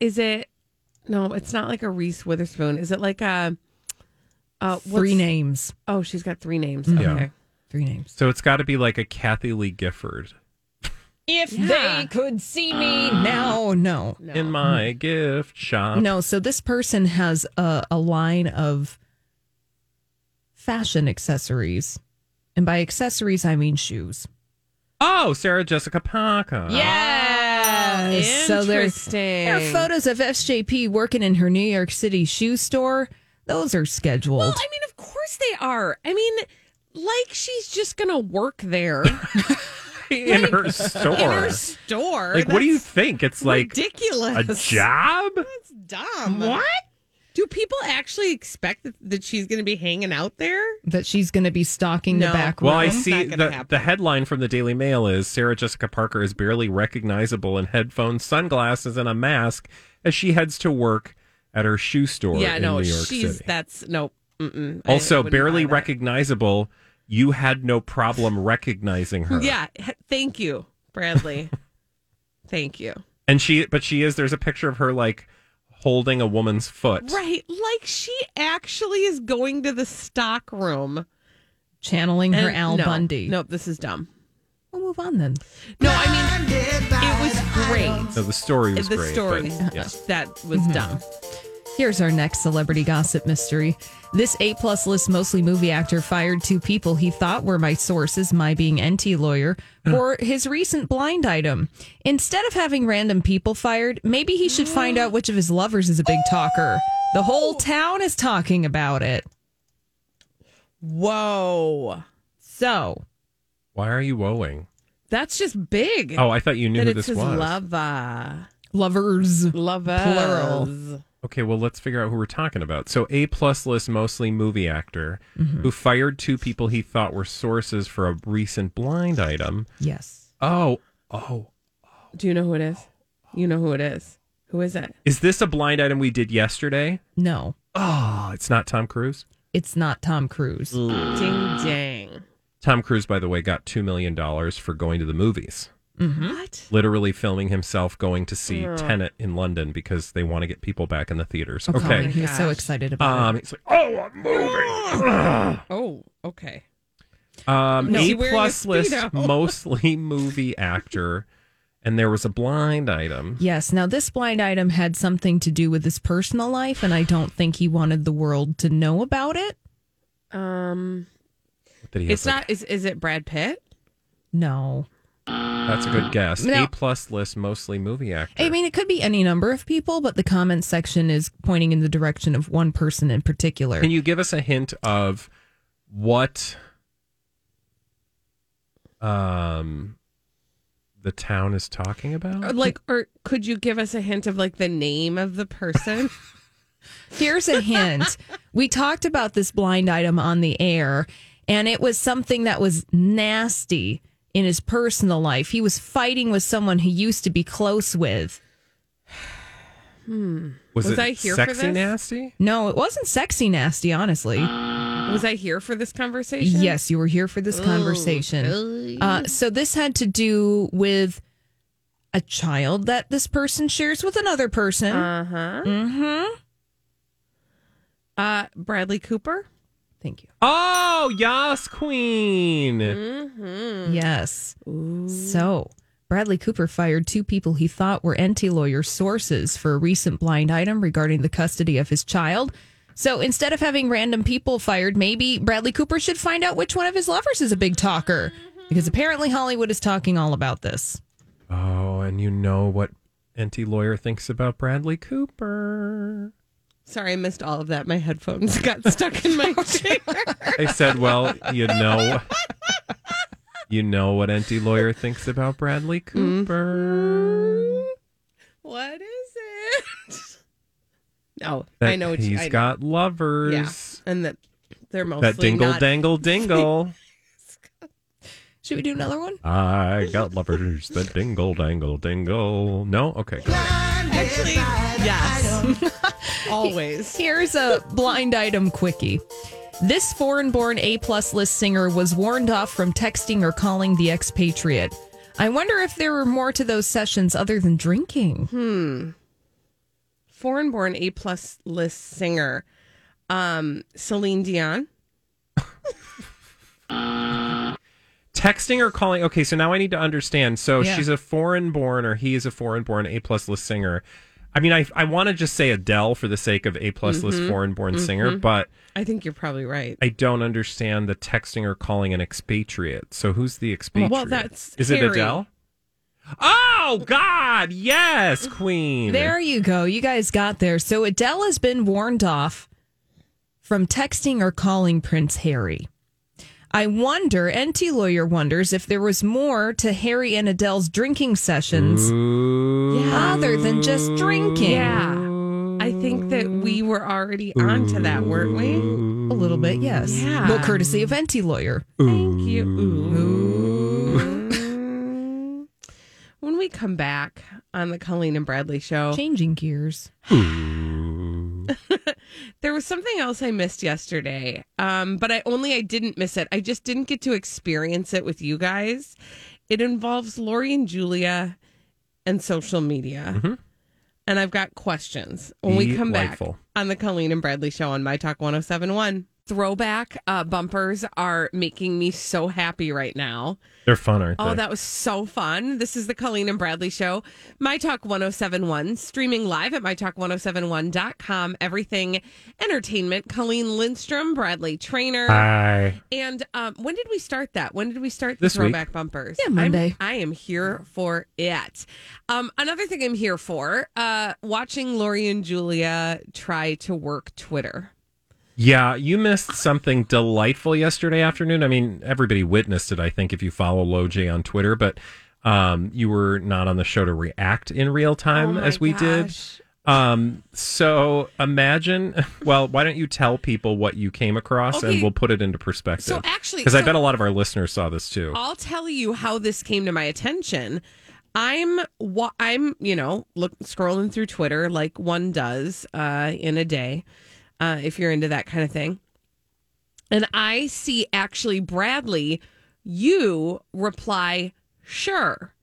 [SPEAKER 1] is it? No, it's not like a Reese Witherspoon. Is it like a? Uh,
[SPEAKER 3] Three names.
[SPEAKER 1] Oh, she's got three names.
[SPEAKER 3] Mhm.
[SPEAKER 1] Okay.
[SPEAKER 3] Three names.
[SPEAKER 2] so it's got to be like a Kathie Lee Gifford
[SPEAKER 3] If
[SPEAKER 1] Yeah.
[SPEAKER 3] they could see me now, no.
[SPEAKER 1] No.
[SPEAKER 2] in my gift shop.
[SPEAKER 3] No, so this person has a, a line of fashion accessories. And by accessories, I mean shoes.
[SPEAKER 2] Oh, Sarah Jessica Parker.
[SPEAKER 3] Yes. So there,
[SPEAKER 1] Interesting.
[SPEAKER 3] there are photos of SJP working in her New York City shoe store. Those are scheduled.
[SPEAKER 1] Well, I mean, of course they are. I mean, like she's just gonna work there
[SPEAKER 2] in her store.
[SPEAKER 1] in her store.
[SPEAKER 2] like, what do you think? It's like
[SPEAKER 1] ridiculous?
[SPEAKER 2] a job?
[SPEAKER 1] That's dumb.
[SPEAKER 3] What?
[SPEAKER 1] Do people actually expect that, that she's going to be hanging out there?
[SPEAKER 3] that she's going to be stalking
[SPEAKER 1] No.
[SPEAKER 3] the back room? Well.
[SPEAKER 2] I see the, the headline from the Daily Mail is Sarah Jessica Parker is barely recognizable in headphones, sunglasses, and a mask as she heads to work at her shoe store
[SPEAKER 1] yeah,
[SPEAKER 2] in
[SPEAKER 1] no,
[SPEAKER 2] New York
[SPEAKER 1] she's
[SPEAKER 2] City.
[SPEAKER 1] that's no. Mm-mm,
[SPEAKER 2] Also, barely
[SPEAKER 1] buy that.
[SPEAKER 2] recognizable. You had no problem recognizing her.
[SPEAKER 1] Yeah, thank you, Bradley. thank you.
[SPEAKER 2] and she, but she is. There's a picture of her like holding a woman's foot.
[SPEAKER 1] Right, like she actually is going to the stock room.
[SPEAKER 3] channeling her Al
[SPEAKER 1] no,
[SPEAKER 3] Bundy.
[SPEAKER 1] Nope, this is dumb.
[SPEAKER 3] We'll move on then.
[SPEAKER 1] No, I mean it was great.
[SPEAKER 2] So the story was
[SPEAKER 1] the
[SPEAKER 2] great.
[SPEAKER 1] The story
[SPEAKER 2] but, yeah.
[SPEAKER 1] that was
[SPEAKER 3] Mm-hmm.
[SPEAKER 1] dumb.
[SPEAKER 3] Here's our next celebrity gossip mystery. This A plus list mostly movie actor fired two people he thought were my sources, my being Enty Lawyer, for his recent blind item. Instead of having random people fired, maybe he should find out which of his lovers is a big talker. The whole town is talking about it.
[SPEAKER 1] Whoa,
[SPEAKER 3] So
[SPEAKER 2] Why are you woeing?
[SPEAKER 1] that's just big.
[SPEAKER 2] Oh, I thought you knew
[SPEAKER 1] that
[SPEAKER 2] who
[SPEAKER 1] it's
[SPEAKER 2] this
[SPEAKER 1] his
[SPEAKER 2] was.
[SPEAKER 1] lover,
[SPEAKER 3] lovers.
[SPEAKER 1] Lovers.
[SPEAKER 3] Plural.
[SPEAKER 2] Okay, well, let's figure out who we're talking about. So, A plus list, mostly movie actor, mm-hmm. who fired two people he thought were sources for a recent blind item.
[SPEAKER 3] Yes.
[SPEAKER 2] Oh, oh,
[SPEAKER 1] Do you know who it is? You know who it is. Who is it?
[SPEAKER 2] is this a blind item we did yesterday?
[SPEAKER 3] No,
[SPEAKER 2] Oh, it's not Tom Cruise.
[SPEAKER 3] it's not Tom Cruise.
[SPEAKER 1] Ding dang.
[SPEAKER 2] Tom Cruise, by the way, got two million dollars for going to the movies.
[SPEAKER 1] What?
[SPEAKER 2] Literally filming himself going to see Tenet in London because they want to get people back in the theaters.
[SPEAKER 3] Oh,
[SPEAKER 2] Okay,
[SPEAKER 3] he was so excited about
[SPEAKER 2] um,
[SPEAKER 3] it.
[SPEAKER 2] he's like, oh, a movie.
[SPEAKER 1] Oh, okay.
[SPEAKER 2] Um,
[SPEAKER 1] No.
[SPEAKER 2] A plus list, mostly movie actor, and there was a blind item.
[SPEAKER 3] Yes. Now, this blind item had something to do with his personal life, and I don't think he wanted the world to know about it.
[SPEAKER 1] Um,
[SPEAKER 2] That he has,
[SPEAKER 1] it's
[SPEAKER 2] like-
[SPEAKER 1] not. Is is it Brad Pitt?
[SPEAKER 3] No.
[SPEAKER 2] That's a good guess.
[SPEAKER 3] No.
[SPEAKER 2] A plus list, mostly movie actor.
[SPEAKER 3] I mean, it could be any number of people, but the comment section is pointing in the direction of one person in particular.
[SPEAKER 2] Can you give us a hint of what um the town is talking
[SPEAKER 1] Or
[SPEAKER 2] about?
[SPEAKER 1] like, or could you give us a hint of like the name of the person?
[SPEAKER 3] Here's a hint. we talked about this blind item on the air, and it was something that was nasty in his personal life. He was fighting with someone he used to be close with.
[SPEAKER 2] Was,
[SPEAKER 1] Was
[SPEAKER 2] it
[SPEAKER 1] I here for
[SPEAKER 2] sexy
[SPEAKER 1] this?
[SPEAKER 2] nasty?
[SPEAKER 3] No, it wasn't sexy nasty, honestly.
[SPEAKER 1] Was I here for this conversation?
[SPEAKER 3] Yes, you were here for this conversation. Uh, so this had to do with a child that this person shares with another person.
[SPEAKER 1] Uh huh.
[SPEAKER 3] mm-hmm.
[SPEAKER 1] Uh, Bradley Cooper.
[SPEAKER 3] Thank you.
[SPEAKER 2] Oh, Yas Queen.
[SPEAKER 1] Mm-hmm.
[SPEAKER 3] Yes. So Bradley Cooper fired two people he thought were Enty Lawyer sources for a recent blind item regarding the custody of his child. So instead of having random people fired, maybe Bradley Cooper should find out which one of his lovers is a big talker. Because apparently Hollywood is talking all about this.
[SPEAKER 2] Oh, and you know what Enty Lawyer thinks about Bradley Cooper.
[SPEAKER 1] Sorry, I missed all of that. My headphones got stuck in my chair.
[SPEAKER 2] I said, well, you know, you know what Enty Lawyer thinks about Bradley mm-hmm. Cooper.
[SPEAKER 1] What is it? No,
[SPEAKER 2] That
[SPEAKER 1] I know what
[SPEAKER 2] he's
[SPEAKER 1] I
[SPEAKER 2] got lovers.
[SPEAKER 1] Yeah, and that they're mostly
[SPEAKER 2] that dingle
[SPEAKER 1] not-
[SPEAKER 2] dangle dingle.
[SPEAKER 3] Should we do another one?
[SPEAKER 2] I got lovers that dingle dangle dingle. No, okay. Go.
[SPEAKER 1] Actually, yes, always.
[SPEAKER 3] Here's a blind item quickie. This foreign born A plus list singer was warned off from texting or calling the expatriate. I wonder if there were more to those sessions other than drinking.
[SPEAKER 1] Hmm. Foreign born A plus list singer, um, Celine Dion.
[SPEAKER 2] Texting or calling. Okay, so now I need to understand. So
[SPEAKER 1] Yeah.
[SPEAKER 2] she's a foreign born, or he is a foreign born A plus list singer. I mean, I I want to just say Adele for the sake of A plus list
[SPEAKER 1] Mhm.
[SPEAKER 2] foreign born singer,
[SPEAKER 1] Mhm.
[SPEAKER 2] but
[SPEAKER 1] I think you're probably right.
[SPEAKER 2] I don't understand the texting or calling an expatriate. So who's the expatriate?
[SPEAKER 1] Well, that's
[SPEAKER 2] is it
[SPEAKER 1] Harry.
[SPEAKER 2] Adele? Oh God, yes, Queen.
[SPEAKER 3] There you go. You guys got there. So Adele has been warned off from texting or calling Prince Harry. I wonder, Enty Lawyer wonders if there was more to Harry and Adele's drinking sessions other than just drinking.
[SPEAKER 1] Yeah. I think that we were already on to that, weren't we?
[SPEAKER 3] A little bit, yes.
[SPEAKER 1] Yeah.
[SPEAKER 3] Well, courtesy of Enty Lawyer.
[SPEAKER 1] Thank you. Ooh. when we come back on the Colleen and Bradley show,
[SPEAKER 3] Changing gears. Hmm.
[SPEAKER 1] there was something else I missed yesterday. Um, but I only I didn't miss it. I just didn't get to experience it with you guys. It involves Lori and Julia and social media. And I've got questions when we come
[SPEAKER 2] Delightful.
[SPEAKER 1] back on the Colleen and Bradley show on My Talk 1071. Throwback uh, bumpers are making me so happy right now.
[SPEAKER 2] They're fun, aren't they?
[SPEAKER 1] Oh, that was so fun. This is the Colleen and Bradley Show. My Talk 1071, streaming live at MyTalk1071.com. Everything entertainment. Colleen Lindstrom, Bradley Traynor.
[SPEAKER 2] Hi.
[SPEAKER 1] And um, when did we start that? When did we start the
[SPEAKER 2] This week.
[SPEAKER 1] throwback bumpers?
[SPEAKER 3] Yeah, Monday.
[SPEAKER 1] I'm, I am here for it. Um, another thing I'm here for, uh, watching Lori and Julia try to work Twitter.
[SPEAKER 2] Yeah, you missed something delightful yesterday afternoon. I mean, everybody witnessed it, I think, if you follow LoJ on Twitter, but um, you were not on the show to react in real time
[SPEAKER 1] Oh
[SPEAKER 2] as we did. Um, so imagine, well, why don't you tell people what you came across
[SPEAKER 1] Okay.
[SPEAKER 2] and we'll put it into perspective.
[SPEAKER 1] So actually-
[SPEAKER 2] because I bet a lot of our listeners saw this too.
[SPEAKER 1] I'll tell you how this came to my attention. I'm I'm you know look scrolling through Twitter like one does uh, in a day, uh, if you're into that kind of thing, and I see actually Bradley, you reply sure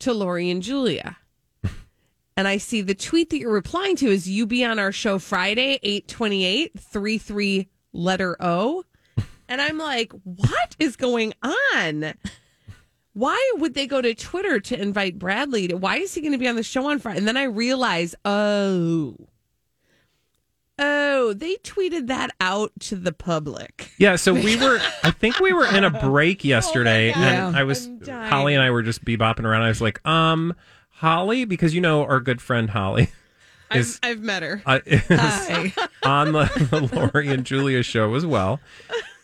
[SPEAKER 1] to Lori and Julia. And I see the tweet that you're replying to is you be on our show Friday, 828, 33 letter O. And I'm like, what is going on? Why would they go to Twitter to invite Bradley? To, why is he going to be on the show on Friday? And then I realize, oh, oh, they tweeted that out to the public.
[SPEAKER 2] Yeah, so we were. I think we were in a break yesterday,
[SPEAKER 1] God.
[SPEAKER 2] and I was Holly and I were just bebopping around. I was like, um, Holly, because you know our good friend Holly
[SPEAKER 1] I've,
[SPEAKER 2] is
[SPEAKER 1] I've met her.
[SPEAKER 2] uh, is
[SPEAKER 1] Hi.
[SPEAKER 2] on the, the Lori and Julia show as well,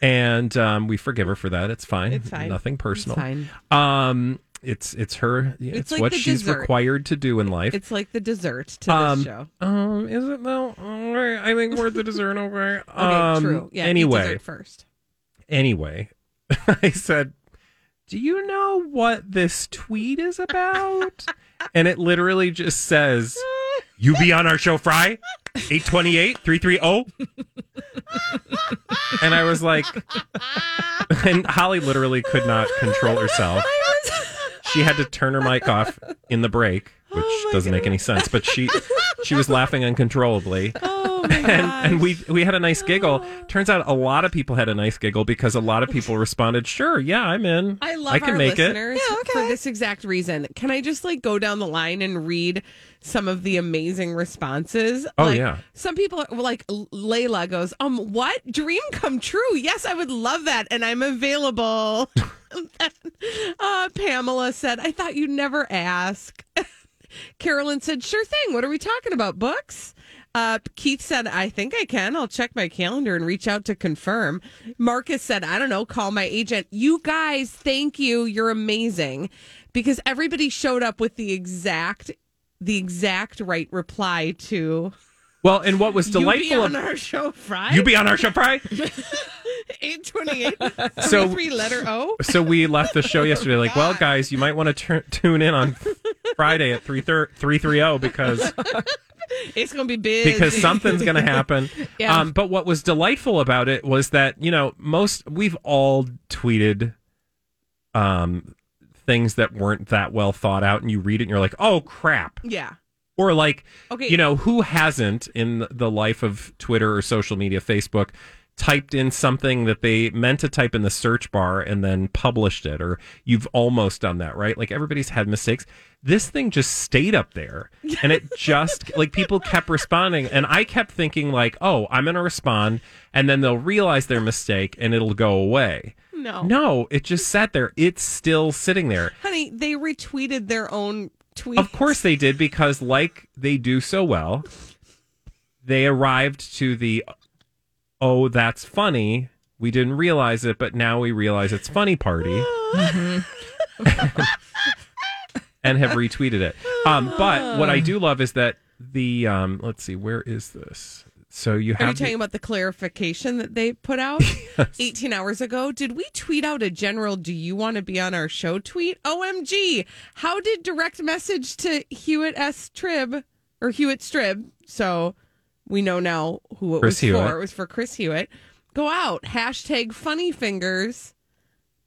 [SPEAKER 2] and um, we forgive her for that. It's fine.
[SPEAKER 1] It's fine.
[SPEAKER 2] Nothing personal.
[SPEAKER 1] fine.
[SPEAKER 2] Um, it's it's her. It's,
[SPEAKER 1] like
[SPEAKER 2] what she's
[SPEAKER 1] dessert.
[SPEAKER 2] required to do in life.
[SPEAKER 1] It's like the dessert to
[SPEAKER 2] um,
[SPEAKER 1] this show.
[SPEAKER 2] um, is it though? Right, I think we're the dessert. Okay.
[SPEAKER 1] Okay,
[SPEAKER 2] um,
[SPEAKER 1] true. Yeah,
[SPEAKER 2] Anyway,
[SPEAKER 1] dessert first.
[SPEAKER 2] anyway, I said, Do you know what this tweet is about? and it literally just says, You be on our show, Fry? 828 330. And I was like, and Holly literally could not control herself. She had to turn her mic off in the break, oh which doesn't make any sense, but she she was laughing uncontrollably.
[SPEAKER 1] Oh
[SPEAKER 2] and, and we we had a nice giggle. Turns out a lot of people had a nice giggle because a lot of people responded, "Sure, yeah, I'm in.
[SPEAKER 1] I love
[SPEAKER 2] I can
[SPEAKER 1] our
[SPEAKER 2] make it."
[SPEAKER 1] listeners for this exact reason. Can I just like go down the line and read some of the amazing responses?
[SPEAKER 2] Oh,
[SPEAKER 1] Like,
[SPEAKER 2] yeah.
[SPEAKER 1] Some people like Layla goes, um, what dream come true? Yes, I would love that, and I'm available. uh, Pamela said, I thought you'd never ask. Carolyn said, sure thing. What are we talking about? Books? Uh, Keith said, I think I can. I'll check my calendar and reach out to confirm. Marcus said, I don't know, call my agent. You guys, thank you. You're amazing. Because everybody showed up with the exact the exact right reply to
[SPEAKER 2] Well, and what was delightful
[SPEAKER 1] You be on our show Friday.
[SPEAKER 2] you be on our show Friday.
[SPEAKER 1] eight twenty eight.
[SPEAKER 2] So-
[SPEAKER 1] three letter O.
[SPEAKER 2] so we left the show yesterday like, well, guys, you might want to tune in on Friday at 3 330 because
[SPEAKER 1] It's gonna be busy
[SPEAKER 2] because something's going to happen.
[SPEAKER 1] Yeah.
[SPEAKER 2] Um, but what was delightful about it was that you know most we've all tweeted um, things that weren't that well thought out, and you read it and you're like, oh crap,
[SPEAKER 1] Yeah.
[SPEAKER 2] or like,
[SPEAKER 1] Okay.
[SPEAKER 2] you know, who hasn't in the life of Twitter or social media, Facebook, typed in something that they meant to type in the search bar and then published it, or you've almost done that, right? Like everybody's had mistakes. This thing just stayed up there and it just, like, people kept responding. And I kept thinking, like, oh, I'm going to respond and then they'll realize their mistake and it'll go away.
[SPEAKER 1] No.
[SPEAKER 2] No, it just sat there. It's still sitting there.
[SPEAKER 1] Honey, they retweeted their own tweet.
[SPEAKER 2] Of course they did because, like they do so well, they arrived to the oh, that's funny. We didn't realize it, but now we realize it's funny party and have retweeted it. Um, but what I do love is that the um, let's see, where is this? So you
[SPEAKER 1] Are you
[SPEAKER 2] have the-
[SPEAKER 1] talking about the clarification that they put out 18 hours ago? Did we tweet out a general, do you want to be on our show tweet? OMG. How did direct message to Hewitt S. Trib or Hewitt Strib? So we know now who it
[SPEAKER 2] Chris
[SPEAKER 1] was
[SPEAKER 2] Hewitt.
[SPEAKER 1] for. It was for Chris Hewitt. Go out. Hashtag funny fingers.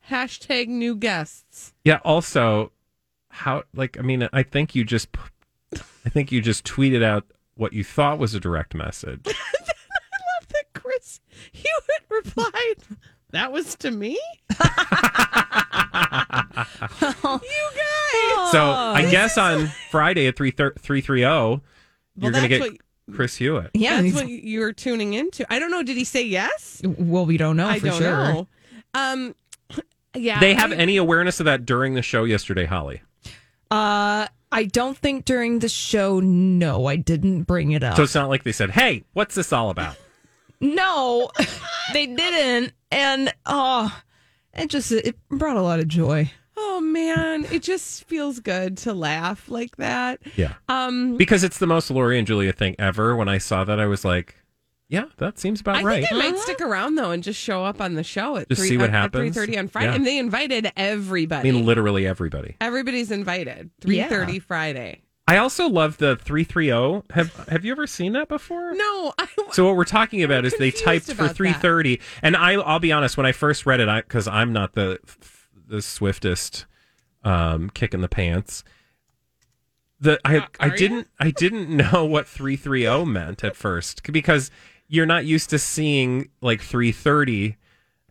[SPEAKER 1] Hashtag new guests.
[SPEAKER 2] Yeah. Also, how like I mean, I think you just, I think you just tweeted out what you thought was a direct message.
[SPEAKER 1] I love that Chris Hewitt replied, That was to me? you guys.
[SPEAKER 2] So I guess on Friday at three three three zero, you're going to get
[SPEAKER 1] what-
[SPEAKER 2] Chris Hewitt.
[SPEAKER 3] Yeah,
[SPEAKER 1] That's what you're tuning into. I don't know. Did he say yes?
[SPEAKER 3] Well, we don't know
[SPEAKER 1] I
[SPEAKER 3] for
[SPEAKER 1] don't
[SPEAKER 3] sure.
[SPEAKER 1] know. Um, yeah.
[SPEAKER 2] They have
[SPEAKER 1] I-
[SPEAKER 2] any awareness of that during the show yesterday, Holly?
[SPEAKER 3] Uh, I don't think during the show. No, I didn't bring it up.
[SPEAKER 2] So it's not like they said, "Hey, what's this all about?"
[SPEAKER 3] no, they didn't, and oh, it just it brought a lot of joy.
[SPEAKER 1] Oh man, it just feels good to laugh like that.
[SPEAKER 2] Yeah,
[SPEAKER 1] Um,
[SPEAKER 2] because it's the most Lori and Julia thing ever. When I saw that, I was like, "Yeah, that seems about
[SPEAKER 1] I
[SPEAKER 2] right."
[SPEAKER 1] think I might stick around though and just show up on the show at
[SPEAKER 2] Just
[SPEAKER 1] three
[SPEAKER 2] see what
[SPEAKER 1] at- at
[SPEAKER 2] happens?
[SPEAKER 1] 3:30 on Friday.
[SPEAKER 2] Yeah.
[SPEAKER 1] And they invited everybody.
[SPEAKER 2] I mean, literally everybody.
[SPEAKER 1] Everybody's invited. 3:30 Friday.
[SPEAKER 2] I also love the three three zero. Have Have you ever seen that before?
[SPEAKER 1] No, I,
[SPEAKER 2] So what we're talking about is they typed for
[SPEAKER 1] about that.
[SPEAKER 2] 330, and I, I'll be honest. When I first read it, I because I'm not the the swiftest um, kick in the pants. The I I didn't I didn't know what 330 meant at first because you're not used to seeing like 330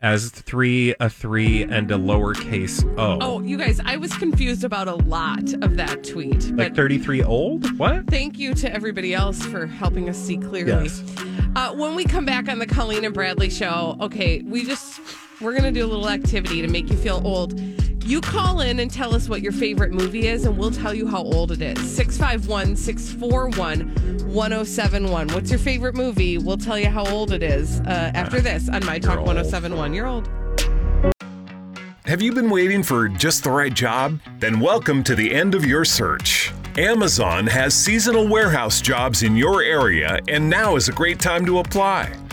[SPEAKER 2] as three a three and a lowercase o.
[SPEAKER 1] Oh, you guys, I was confused about a lot of that tweet.
[SPEAKER 2] like 33 old? What?
[SPEAKER 1] Thank you to everybody else for helping us see clearly.
[SPEAKER 2] Yes.
[SPEAKER 1] Uh, when we come back on the Colleen and Bradley show, okay, we just we're gonna do a little activity to make you feel old. You call in and tell us what your favorite movie is, and we'll tell you how old it is. 651 641 1071. What's your favorite movie? We'll tell you how old it is uh, after this on My Talk 1071. You're old.
[SPEAKER 11] Have you been waiting for just the right job? Then welcome to the end of your search. Amazon has seasonal warehouse jobs in your area, and now is a great time to apply.